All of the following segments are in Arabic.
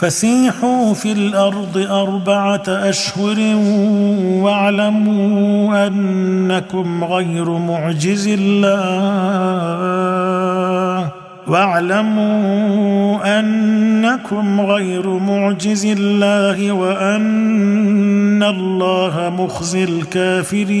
فسيحوا في الأرض أربعة أشهر واعلموا أنكم غير معجز الله. واعلموا أنكم غير معجز الله وأن الله مخزي الكافرين.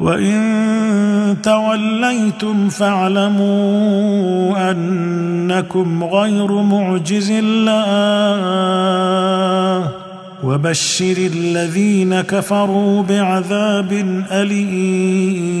وإن توليتم فاعلموا أنكم غير معجز الله وبشر الذين كفروا بعذاب أليم.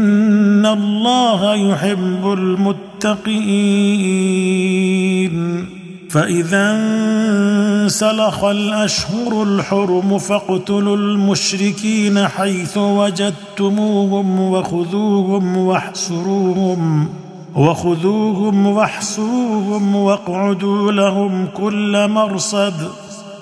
ان الله يحب المتقين فاذا انسلخ الأشهر الحرم فاقتلوا المشركين حيث وجدتموهم وخذوهم واحسروهم وخذوهم واحسروهم واقعدوا لهم كل مرصد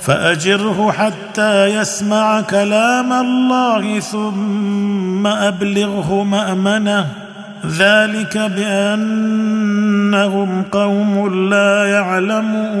فأجره حتى يسمع كلام الله ثم أبلغه مأمنة. ذلك بأنهم قوم لا يعلمون.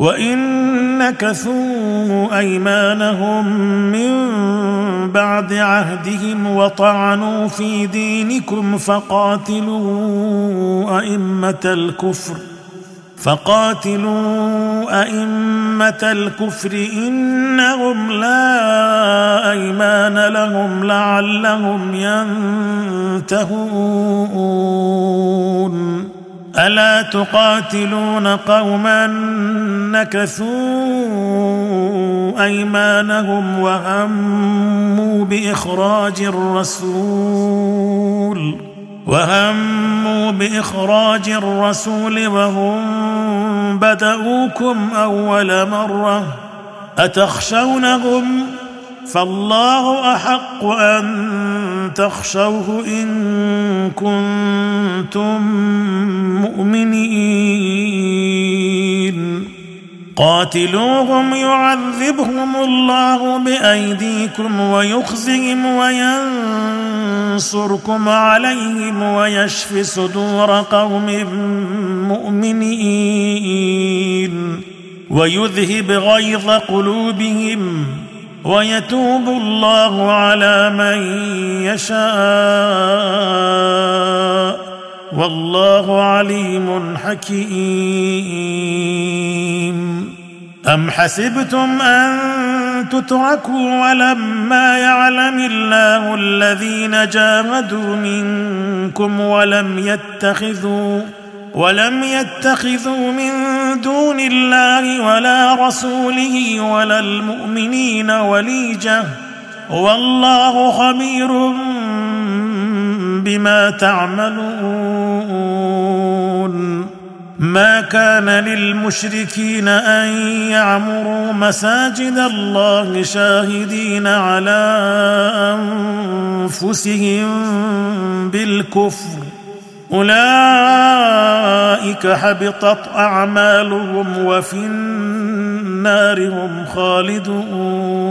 وان نكثوا ايمانهم من بعد عهدهم وطعنوا في دينكم فقاتلوا ائمه الكفر فقاتلوا ائمه الكفر انهم لا ايمان لهم لعلهم ينتهون ألا تقاتلون قوما نكثوا أيمانهم وهموا بإخراج الرسول وهموا بإخراج الرسول وهم بدأوكم أول مرة أتخشونهم فالله أحق أن تخشوه إن كنتم مؤمنين. قاتلوهم يعذبهم الله بأيديكم ويخزهم وينصركم عليهم ويشف صدور قوم مؤمنين. ويذهب غيظ قلوبهم ويتوب الله على من يشاء. والله عليم حكيم. أم حسبتم أن تتركوا ولما يعلم الله الذين جاهدوا منكم ولم يتخذوا ولم يتخذوا من دون الله ولا رسوله ولا المؤمنين وليجة. والله خبير بما تعملون. ما كان للمشركين أن يعمروا مساجد الله شاهدين على أنفسهم بالكفر. أولئك حبطت أعمالهم وفي النار هم خالدون.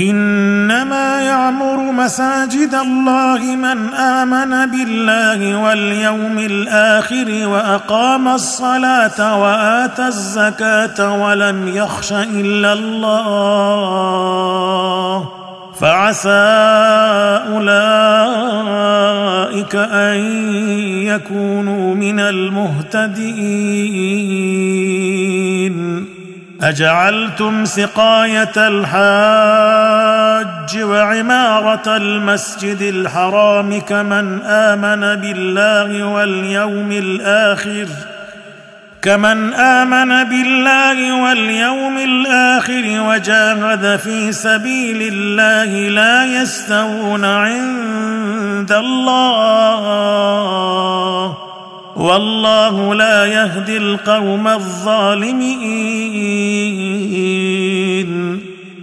إنما يعمر مساجد الله من آمن بالله واليوم الآخر وأقام الصلاة وآتى الزكاة ولم يخش إلا الله. فعسى أولئك أن يكونوا من المهتدين. أجعلتم سقاية الحاج وعمارة المسجد الحرام كمن آمن بالله واليوم الآخر كمن امن بالله واليوم الآخر وجاهد في سبيل الله لا يستوون عند الله والله لا يهدي القوم الظالمين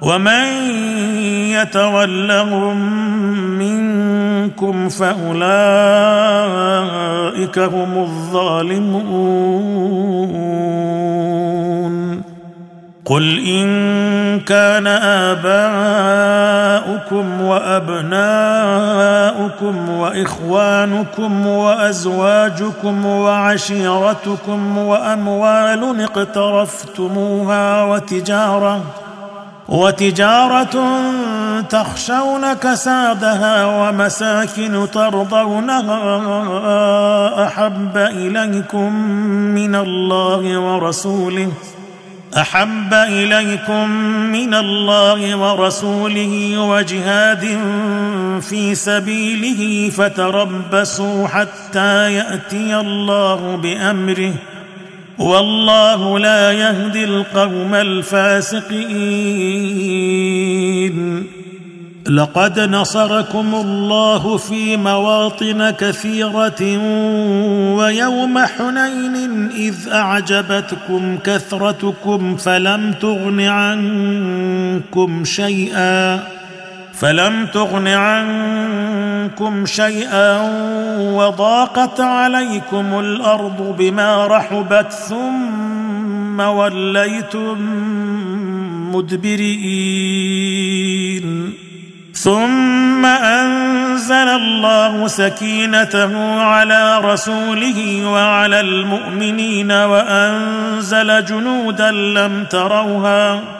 ومن يتولهم منكم فأولئك هم الظالمون. قل إن كان آباؤكم وأبناؤكم وإخوانكم وأزواجكم وعشيرتكم وأموال اقترفتموها وتجارة وتجارة تخشون كسادها ومساكن ترضونها أحب إليكم من الله ورسوله أحب إليكم من الله ورسوله وجهاد في سبيله فتربصوا حتى يأتي الله بأمره والله لا يهدي القوم الفاسقين. لقد نصركم الله في مواطن كثيرة ويوم حنين إذ أعجبتكم كثرتكم فلم تغن عنكم شيئا. فلم تغن عنكم شيئا وضاقت عليكم الأرض بما رحبت ثم وليتم مدبرين. ثم أنزل الله سكينته على رسوله وعلى المؤمنين وأنزل جنودا لم تروها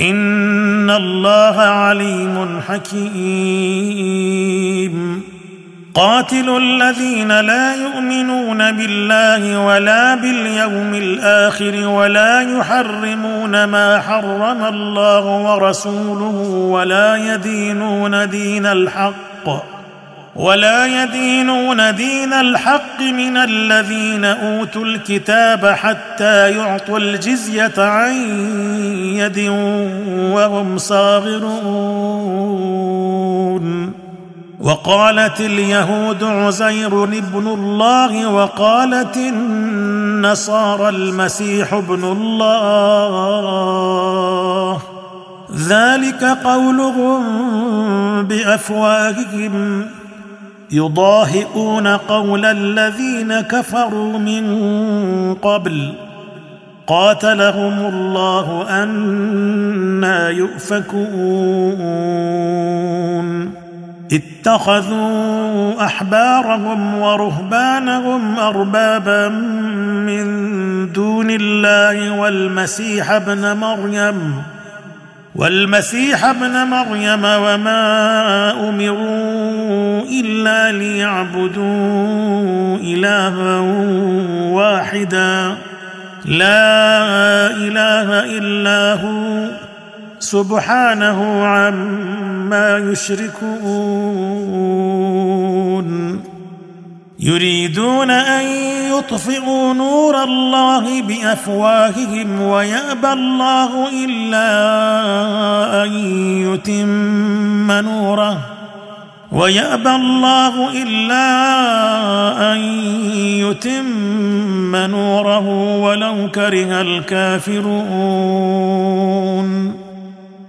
ان الله عليم حكيم. قاتلوا الذين لا يؤمنون بالله ولا باليوم الآخر ولا يحرمون ما حرم الله ورسوله ولا يدينون دين الحق. ولا يدينون دين الحق من الذين أوتوا الكتاب حتى يعطوا الجزية عن يد وهم صاغرون. وقالت اليهود عزير ابن الله وقالت النصارى المسيح ابن الله. ذلك قولهم بأفواههم. يضاهئون قول الذين كفروا من قبل. قاتلهم الله أنا يؤفكون. اتخذوا أحبارهم ورهبانهم أربابا من دون الله والمسيح ابن مريم. والمسيح ابن مريم وما أمروا إلا ليعبدوا إلها واحدا. لا إله إلا هو. سبحانه عما يشركون. يريدون أن يطفئوا نور الله بأفواههم ويأبى الله إلا أن يتم نوره ويأبى الله إلا أن يتم نوره ولو كره الكافرون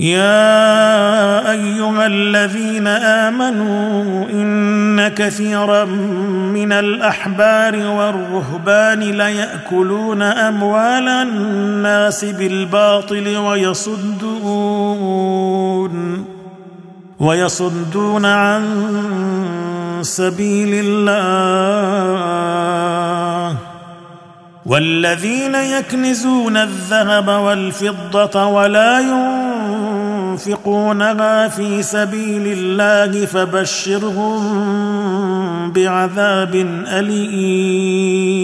يا أيها الذين آمنوا إن كثيرا من الأحبار والرهبان ليأكلون أموال الناس بالباطل ويصدون ويصدون عن سبيل الله. والذين يكنزون الذهب والفضة ولا ينفقونها في سبيل الله فبشرهم بعذاب أليم.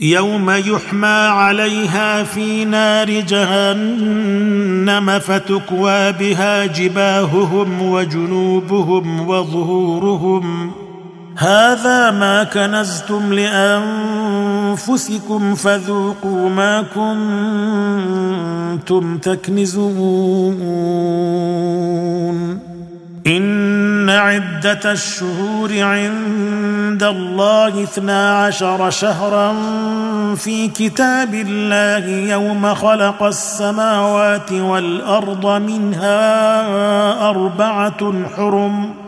يوم يحمى عليها في نار جهنم فتكوى بها جباههم وجنوبهم وظهورهم. هذا ما كنزتم لأنفسكم فذوقوا ما كنتم تكنزون. إن عدة الشهور عند الله اثنا عشر شهرا في كتاب الله يوم خلق السماوات والأرض منها أربعة حرم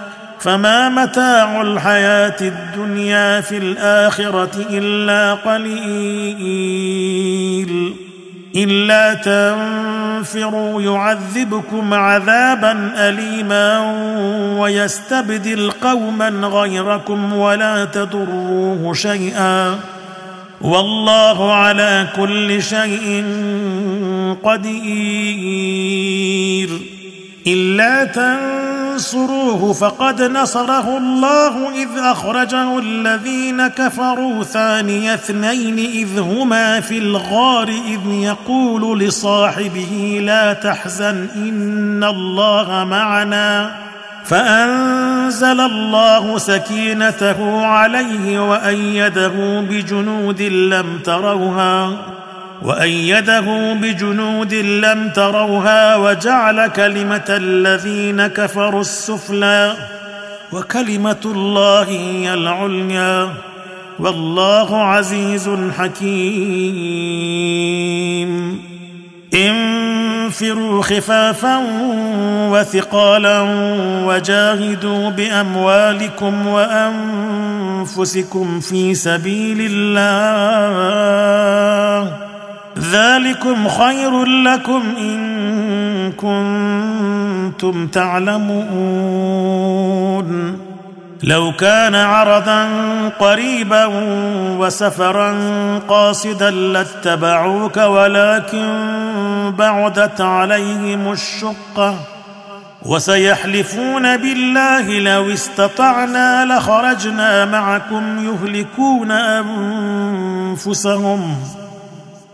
فما متاع الحياة الدنيا في الآخرة إلا قليل. إلا تنفروا يعذبكم عذابا اليما ويستبدل قوما غيركم ولا تضروه شيئا. والله على كل شيء قدير. إلا تنصروه فقد نصره الله إذ أخرجه الذين كفروا ثاني اثنين إذ هما في الغار إذ يقول لصاحبه لا تحزن إن الله معنا فأنزل الله سكينته عليه وأيده بجنود لم تروها وأيده بجنود لم تروها وجعل كلمة الذين كفروا السفلى وكلمة الله هي العليا والله عزيز حكيم. انفروا خفافا وثقالا وجاهدوا بأموالكم وأنفسكم في سبيل الله. ذلكم خير لكم إن كنتم تعلمون. لو كان عرضا قريبا وسفرا قاصدا لاتبعوك ولكن بعدت عليهم الشقة. وسيحلفون بالله لو استطعنا لخرجنا معكم يهلكون أنفسهم.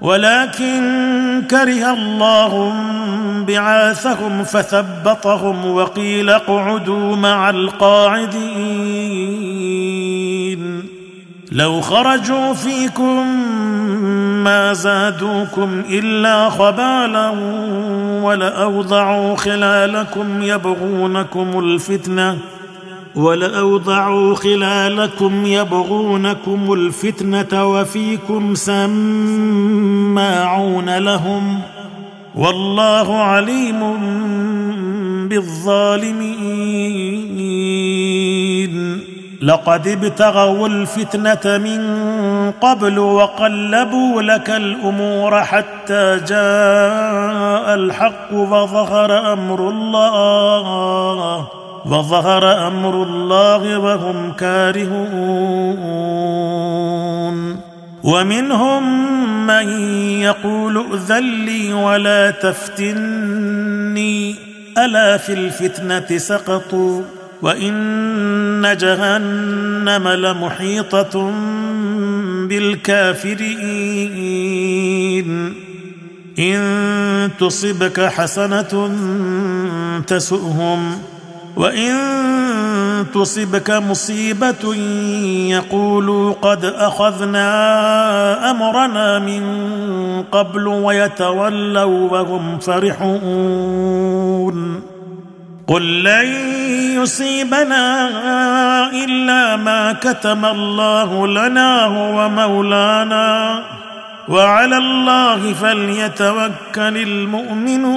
ولكن كره الله بعاثهم فثبطهم وقيل اقعدوا مع القاعدين. لو خرجوا فيكم ما زادوكم إلا خبالا ولأوضعوا خلالكم يبغونكم الفتنة ولأوضعوا خلالكم يبغونكم الفتنة وفيكم سماعون لهم والله عليم بالظالمين لقد ابتغوا الفتنة من قبل وقلبوا لك الأمور حتى جاء الحق وظهر أمر الله وظهر أمر الله وهم كارهون. ومنهم من يقول ائذن لي ولا تفتني. ألا في الفتنة سقطوا وإن جهنم لمحيطة بالكافرين. إن تصبك حسنة تسؤهم. وان تصبك مصيبه يقولوا قد اخذنا امرنا من قبل ويتولوا وهم فرحون قل لن يصيبنا الا ما كتم الله لنا هو مولانا وعلى الله فليتوكل المؤمنون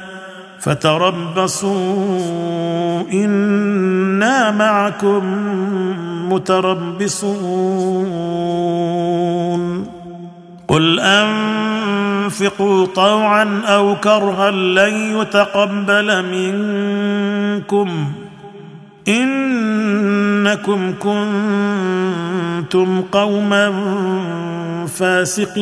فتربصوا إنا معكم متربصون. قل أنفقوا طوعا أو كرها لن يتقبل منكم. إنكم كنتم قوما فاسقين.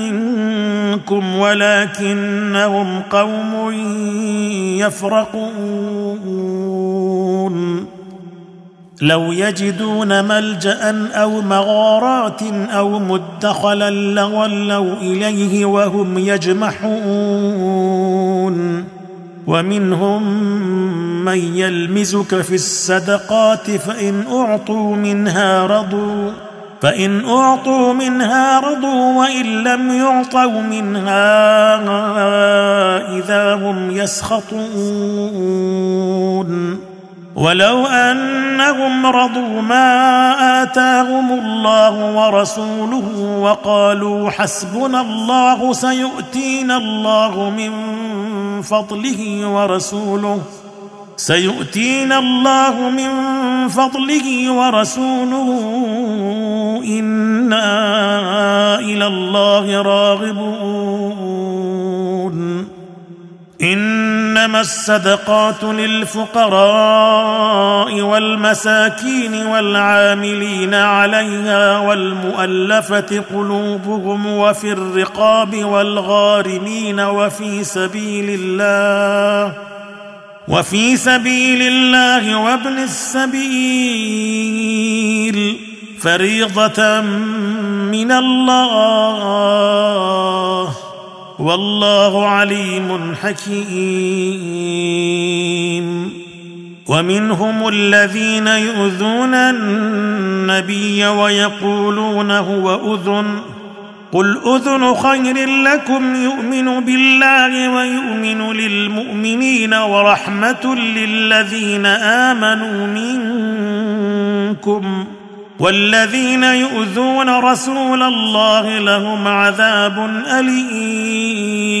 منكم ولكنهم قوم يفرقون. لو يجدون ملجأ أو مغارات أو مدخلا لولوا إليه وهم يجمحون. ومنهم من يلمزك في الصدقات فإن أعطوا منها رضوا. فإن أعطوا منها رضوا وإن لم يعطوا منها إذا هم يسخطون. ولو أنهم رضوا ما آتاهم الله ورسوله وقالوا حسبنا الله سيؤتينا الله من فضله ورسوله سيؤتينا الله من فضله ورسوله. إنا إلى الله راغبون. إنما الصدقات للفقراء والمساكين والعاملين عليها والمؤلفة قلوبهم وفي الرقاب والغارمين وفي سبيل الله. وفي سبيل الله وابن السبيل فريضة من الله. والله عليم حكيم. ومنهم الذين يؤذون النبي ويقولون هو أذن. قل اذن خير لكم يؤمن بالله ويؤمن للمؤمنين ورحمه للذين امنوا منكم والذين يؤذون رسول الله لهم عذاب اليم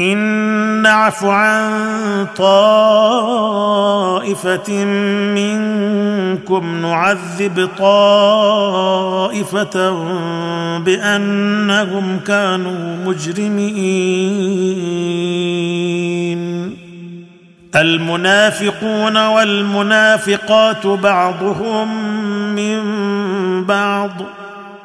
إن نعف عن طائفة منكم نعذب طائفة بأنهم كانوا مجرمين. المنافقون والمنافقات بعضهم من بعض.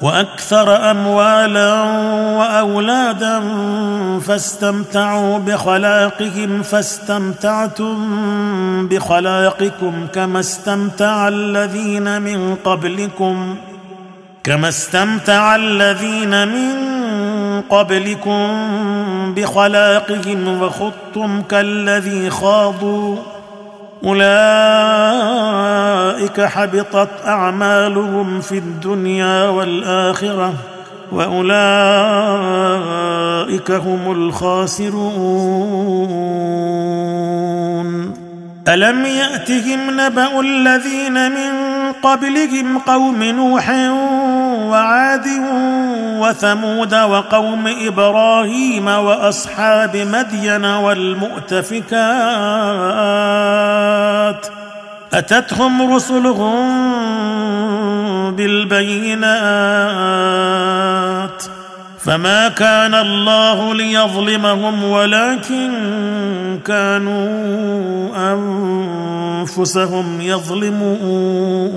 وأكثر أموالا وأولادا فاستمتعوا بخلاقهم فاستمتعتم بخلاقكم كما استمتع الذين من قبلكم كما استمتع الذين من قبلكم بخلاقهم وخضتم كالذي خاضوا أولئك حبطت أعمالهم في الدنيا والآخرة وأولئك هم الخاسرون. ألم يأتهم نبأ الذين من قبلهم قوم نوح وعاد وثمود وقوم إبراهيم وأصحاب مدين والمؤتفكات أتتهم رسلهم بالبينات فما كان الله ليظلمهم ولكن كانوا أنفسهم يظلمون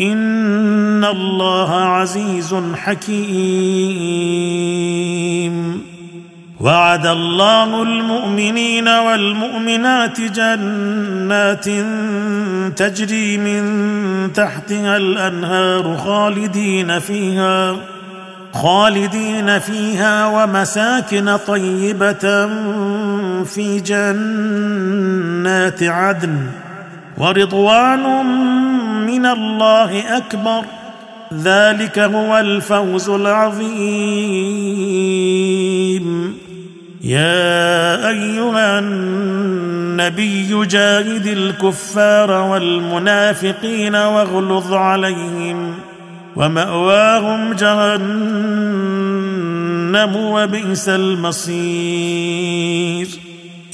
ان الله عزيز حكيم. وعد الله المؤمنين والمؤمنات جنات تجري من تحتها الانهار خالدين فيها خالدين فيها ومساكن طيبه في جنات عدن. ورضوان من الله أكبر. ذلك هو الفوز العظيم. يا أيها النبي جاهد الكفار والمنافقين واغلظ عليهم ومأواهم جهنم وبئس المصير.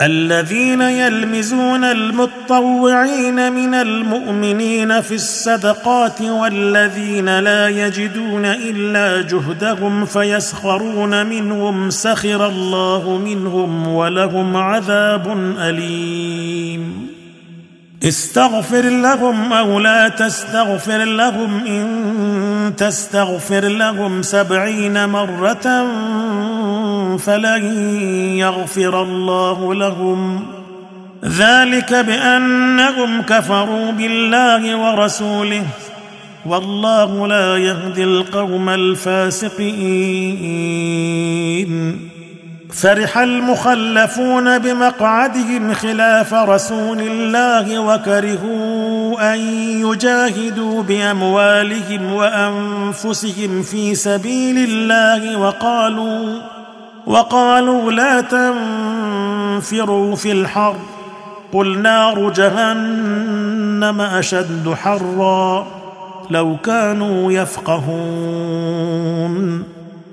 الذين يلمزون المطوعين من المؤمنين في الصدقات والذين لا يجدون إلا جهدهم فيسخرون منهم سخر الله منهم ولهم عذاب أليم. استغفر لهم أو لا تستغفر لهم إن تستغفر لهم سبعين مرة فلن يغفر الله لهم. ذلك بأنهم كفروا بالله ورسوله. والله لا يهدي القوم الفاسقين. فرح المخلفون بمقعدهم خلاف رسول الله وكرهوا أن يجاهدوا بأموالهم وأنفسهم في سبيل الله وقالوا وقالوا لا تنفروا في الحر. قل نار جهنم أشد حرا لو كانوا يفقهون.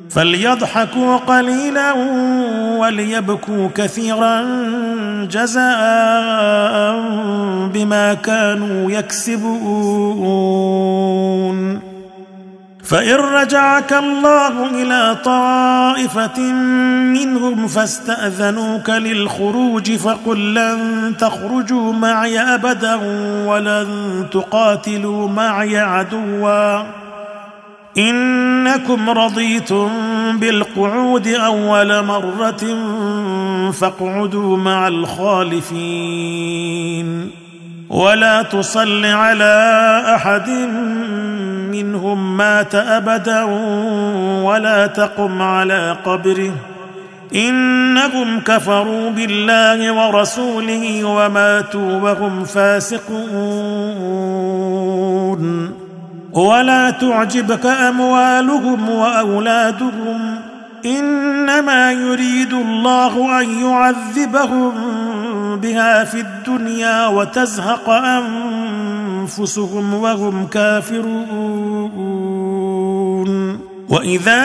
فليضحكوا قليلا وليبكوا كثيرا جزاء بما كانوا يكسبون. فإن رجعك الله إلى طائفة منهم فاستأذنوك للخروج فقل لن تخرجوا معي أبدا ولن تقاتلوا معي عدوا. إنكم رضيتم بالقعود أول مرة فاقعدوا مع الخالفين. ولا تصل على أحد منهم مات أبدا ولا تقم على قبره. إنهم كفروا بالله ورسوله وماتوا وهم فاسقون. ولا تعجبك أموالهم وأولادهم. إنما يريد الله أن يعذبهم بها في الدنيا وتزهق انفسهم وهم كافرون. وإذا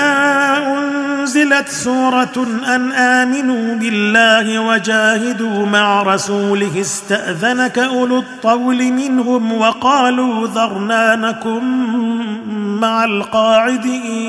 أنزلت سورة أن آمنوا بالله وجاهدوا مع رسوله استأذنك أولو الطول منهم وقالوا ذرنا نكن مع القاعدين.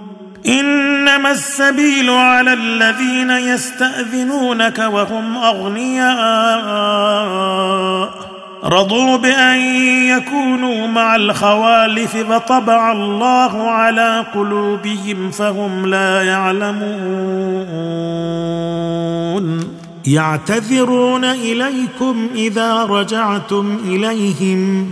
إنما السبيل على الذين يستأذنونك وهم أغنياء. رضوا بأن يكونوا مع الخوالف فطبع الله على قلوبهم فهم لا يعلمون. يعتذرون إليكم إذا رجعتم إليهم.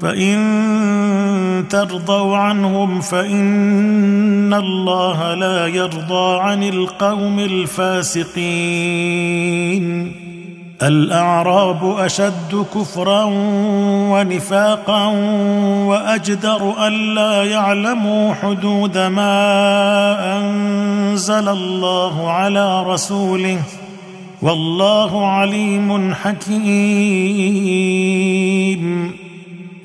فإن ترضوا عنهم فإن الله لا يرضى عن القوم الفاسقين. الأعراب أشد كفرا ونفاقا وأجدر الا يعلموا حدود ما أنزل الله على رسوله. والله عليم حكيم.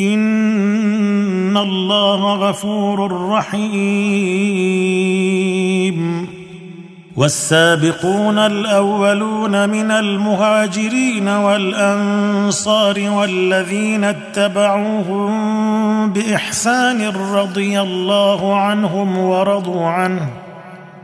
ان الله غفور رحيم. والسابقون الاولون من المهاجرين والانصار والذين اتبعوهم باحسان رضي الله عنهم ورضوا عنه.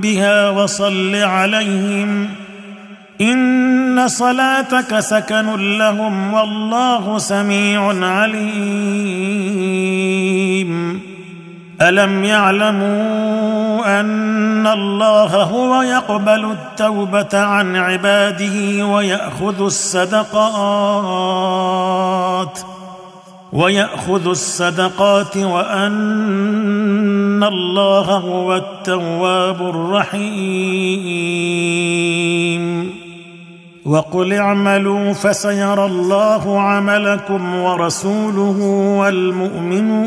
بها وصل عليهم إن صلاتك سكن لهم والله سميع عليم. ألم يعلموا أن الله هو يقبل التوبة عن عباده ويأخذ الصدقات؟ ويأخذ الصدقات وأن الله هو التواب الرحيم. وقل اعملوا فسيرى الله عملكم ورسوله والمؤمنون.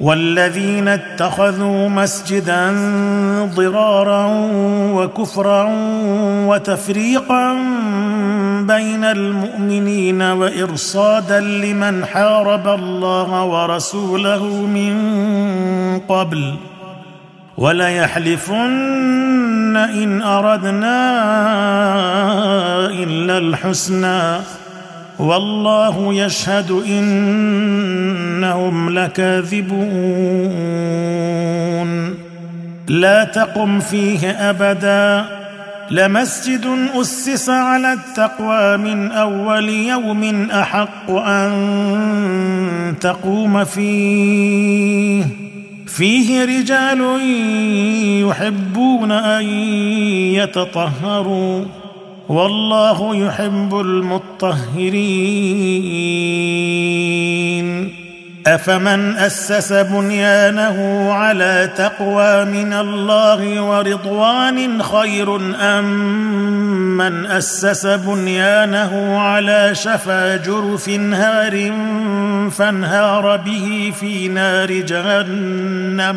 والذين اتخذوا مسجدا ضرارا وكفرا وتفريقا بين المؤمنين وإرصادا لمن حارب الله ورسوله من قبل وليحلفن إن أردنا إلا الحسنى والله يشهد إنهم لكاذبون. لا تقم فيه أبدا. لمسجد أسس على التقوى من أول يوم أحق أن تقوم فيه. فيه رجال يحبون أن يتطهروا. والله يحب المطهرين. أفمن أسس بنيانه على تقوى من الله ورضوان خير أم من أسس بنيانه على شفا جرف هار فانهار به في نار جهنم؟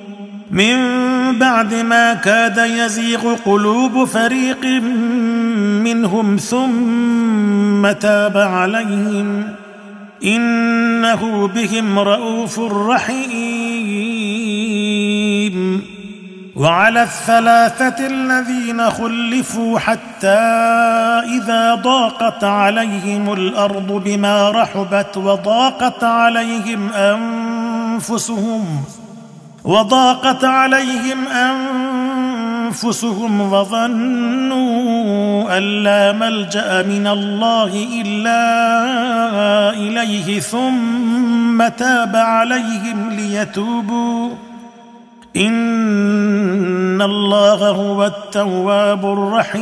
من بعد ما كاد يزيغ قلوب فريق منهم ثم تاب عليهم إنه بهم رءوف رحيم. وعلى الثلاثة الذين خلفوا حتى إذا ضاقت عليهم الأرض بما رحبت وضاقت عليهم أنفسهم وضاقت عليهم أنفسهم وظنوا أن لا ملجأ من الله إلا إليه ثم تاب عليهم ليتوبوا. إن الله هو التواب الرحيم.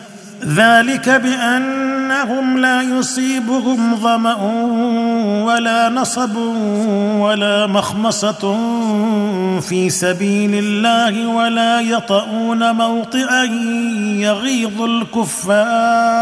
ذلك بأنهم لا يصيبهم ظمأ ولا نصب ولا مخمصة في سبيل الله ولا يطؤون موطئا يغيظ الكفار.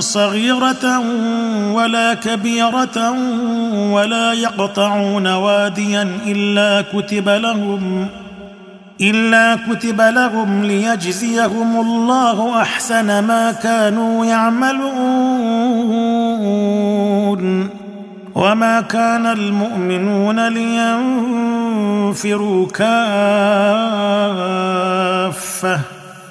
صغيرة ولا كبيرة ولا يقطعون واديا إلا كتب لهم إلا كتب لهم ليجزيهم الله أحسن ما كانوا يعملون. وما كان المؤمنون لينفروا كافة.